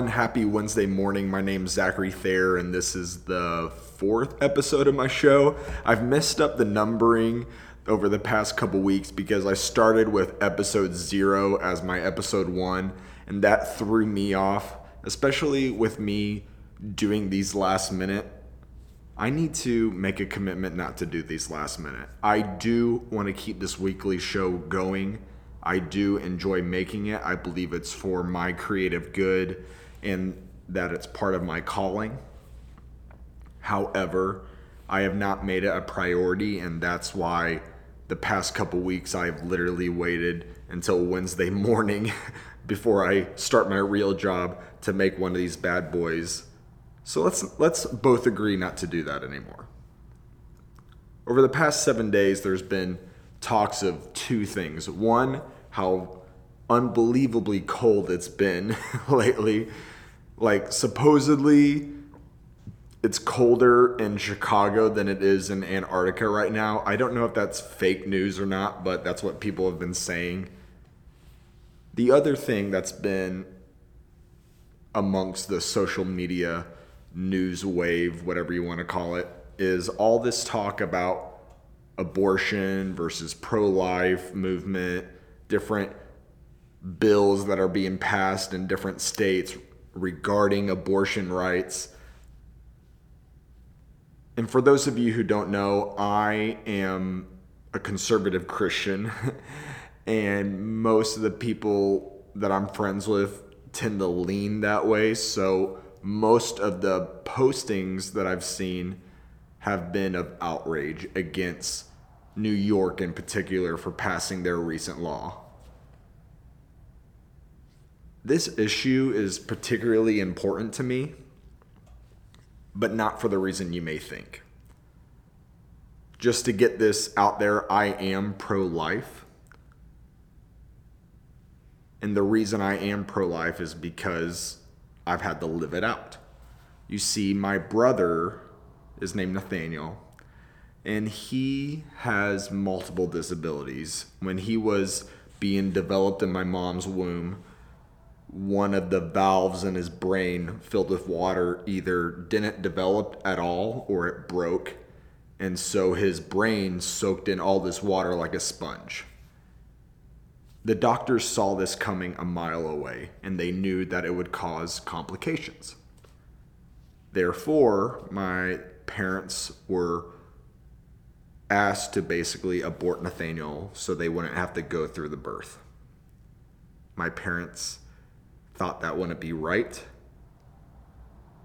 everyone. Happy Wednesday morning. My name's Zachary Thayer, and this is the fourth episode of my show. I've messed up the numbering over the past couple weeks because I started with episode zero as my episode one, and that threw me off, especially with me doing these last minute. I need to make a commitment not to do these last minute. I do want to keep this weekly show going I do enjoy making it. I believe it's for my creative good and that it's part of my calling. However, I have not made it a priority, and that's why the past couple weeks I've literally waited until Wednesday morning before I start my real job to make one of these bad boys. So let's let's both agree not to do that anymore. Over the past 7 days there's been talks of two things. One, how unbelievably cold it's been lately. Like, supposedly, it's colder in Chicago than it is in Antarctica right now. I don't know if that's fake news or not, but that's what people have been saying. The other thing that's been amongst the social media news wave, whatever you want to call it, is all this talk about abortion versus pro life movement, different bills that are being passed in different states regarding abortion rights. And for those of you who don't know, I am a conservative Christian, and most of the people that I'm friends with tend to lean that way. So most of the postings that I've seen have been of outrage against New York in particular for passing their recent law. This issue is particularly important to me, but not for the reason you may think. Just to get this out there, I am pro life. And the reason I am pro life is because I've had to live it out. You see, my brother is named Nathaniel and he has multiple disabilities. When he was being developed in my mom's womb, one of the valves in his brain filled with water either didn't develop at all or it broke. And so his brain soaked in all this water like a sponge. The doctors saw this coming a mile away and they knew that it would cause complications. Therefore, my parents were asked to basically abort Nathaniel so they wouldn't have to go through the birth. My parents thought that wouldn't be right.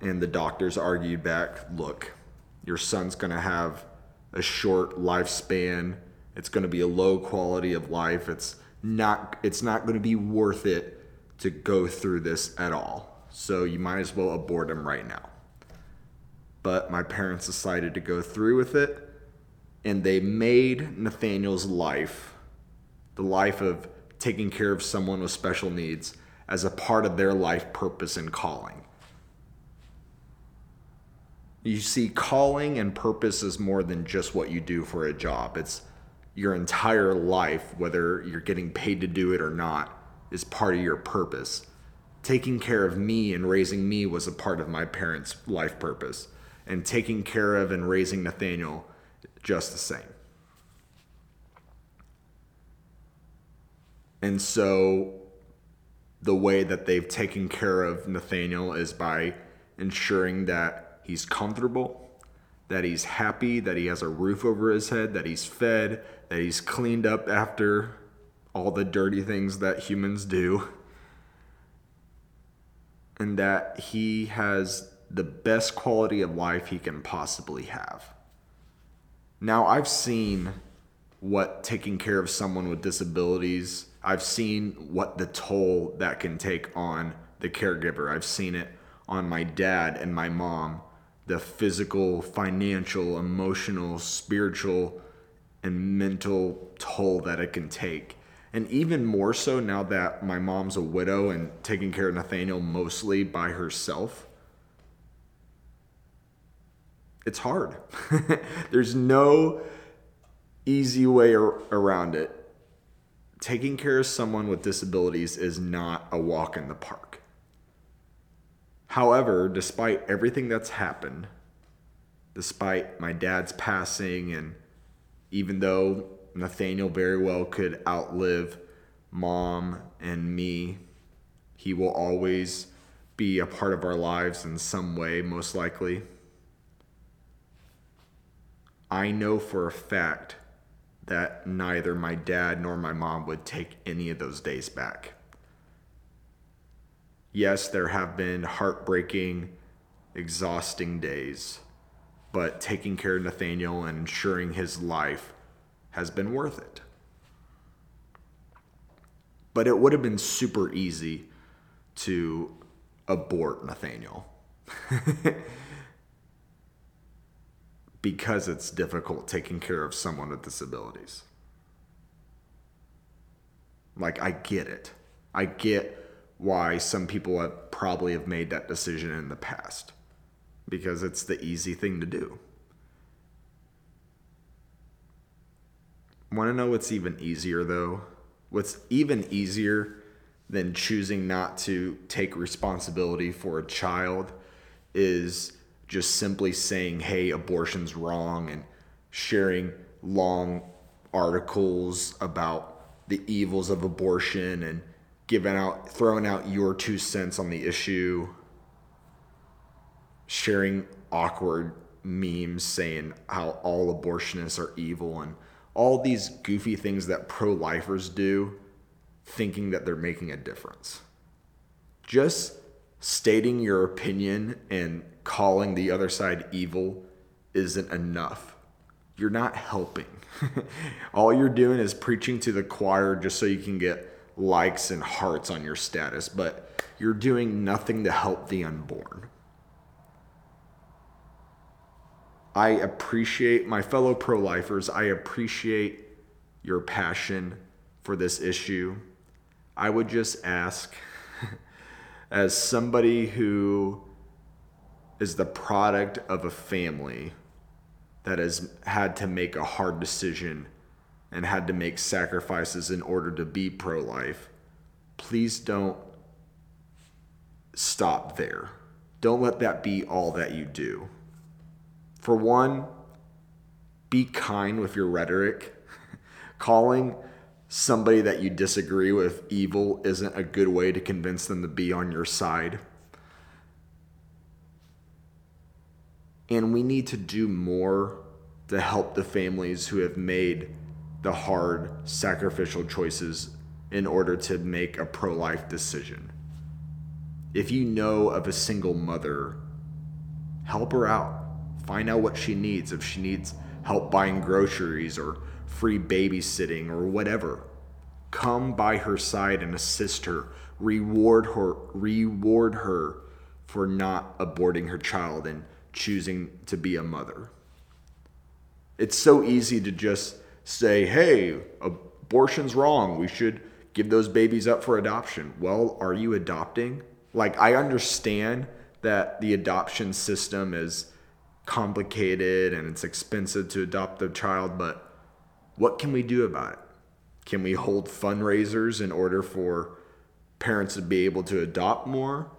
And the doctors argued back look, your son's going to have a short lifespan. It's going to be a low quality of life. It's not it's not going to be worth it to go through this at all. So you might as well abort him right now. But my parents decided to go through with it and they made Nathaniel's life, the life of taking care of someone with special needs, as a part of their life purpose and calling. You see, calling and purpose is more than just what you do for a job. It's your entire life, whether you're getting paid to do it or not, is part of your purpose. Taking care of me and raising me was a part of my parents' life purpose. And taking care of and raising Nathaniel just the same. And so the way that they've taken care of Nathaniel is by ensuring that he's comfortable, that he's happy, that he has a roof over his head, that he's fed, that he's cleaned up after all the dirty things that humans do, and that he has the best quality of life he can possibly have. Now, I've seen what taking care of someone with disabilities, I've seen what the toll that can take on the caregiver. I've seen it on my dad and my mom the physical, financial, emotional, spiritual, and mental toll that it can take. And even more so now that my mom's a widow and taking care of Nathaniel mostly by herself it's hard. There's no easy way ar- around it. Taking care of someone with disabilities is not a walk in the park. However, despite everything that's happened, despite my dad's passing, and even though Nathaniel very well could outlive mom and me, he will always be a part of our lives in some way, most likely. I know for a fact that neither my dad nor my mom would take any of those days back. Yes, there have been heartbreaking, exhausting days, but taking care of Nathaniel and ensuring his life has been worth it. But it would have been super easy to abort Nathaniel. because it's difficult taking care of someone with disabilities. Like, I get it. I get why some people have probably have made that decision in the past because it's the easy thing to do. Want to know what's even easier though? What's even easier than choosing not to take responsibility for a child is just simply saying, hey, abortion's wrong and sharing long articles about the evils of abortion and giving out, throwing out your two cents on the issue, sharing awkward memes saying how all abortionists are evil and all these goofy things that pro lifers do, thinking that they're making a difference. Just stating your opinion and calling the other side evil isn't enough. You're not helping. All you're doing is preaching to the choir just so you can get likes and hearts on your status, but you're doing nothing to help the unborn. I appreciate my fellow pro lifers. I appreciate your passion for this issue. I would just ask, as somebody who is the product of a family that has had to make a hard decision and had to make sacrifices in order to be pro life, please don't stop there. Don't let that be all that you do. For one, be kind with your rhetoric. Calling somebody that you disagree with evil isn't a good way to convince them to be on your side. And we need to do more to help the families who have made the hard, sacrificial choices in order to make a pro life decision. If you know of a single mother, help her out Find out what she needs. If she needs help buying groceries or free babysitting or whatever, come by her side and assist her. Reward her. Reward her for not aborting her child and choosing to be a mother. It's so easy to just say, "Hey, abortion's wrong. We should give those babies up for adoption." Well, are you adopting? Like I understand that the adoption system is complicated and it's expensive to adopt a child, but what can we do about it? Can we hold fundraisers in order for parents to be able to adopt more?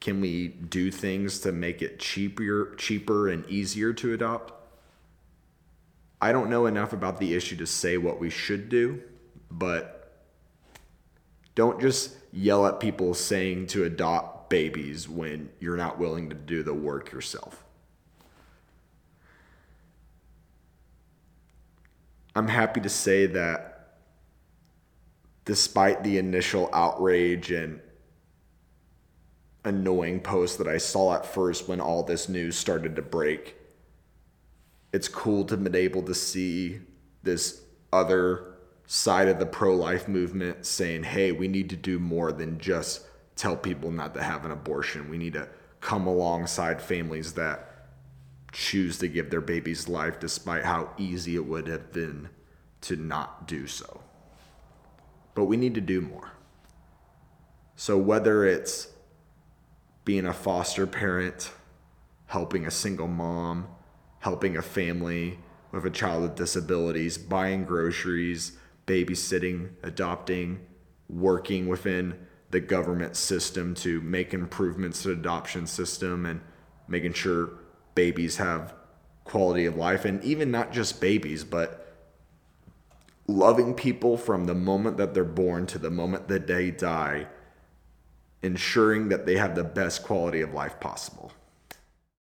Can we do things to make it cheaper, cheaper and easier to adopt? I don't know enough about the issue to say what we should do, but don't just yell at people saying to adopt babies when you're not willing to do the work yourself. I'm happy to say that despite the initial outrage and annoying posts that I saw at first when all this news started to break, it's cool to be able to see this other side of the pro life movement saying, hey, we need to do more than just tell people not to have an abortion. We need to come alongside families that choose to give their babies life despite how easy it would have been to not do so. But we need to do more. So, whether it's being a foster parent, helping a single mom, helping a family with a child with disabilities, buying groceries, babysitting, adopting, working within the government system to make improvements to the adoption system and making sure babies have quality of life and even not just babies but loving people from the moment that they're born to the moment that they die ensuring that they have the best quality of life possible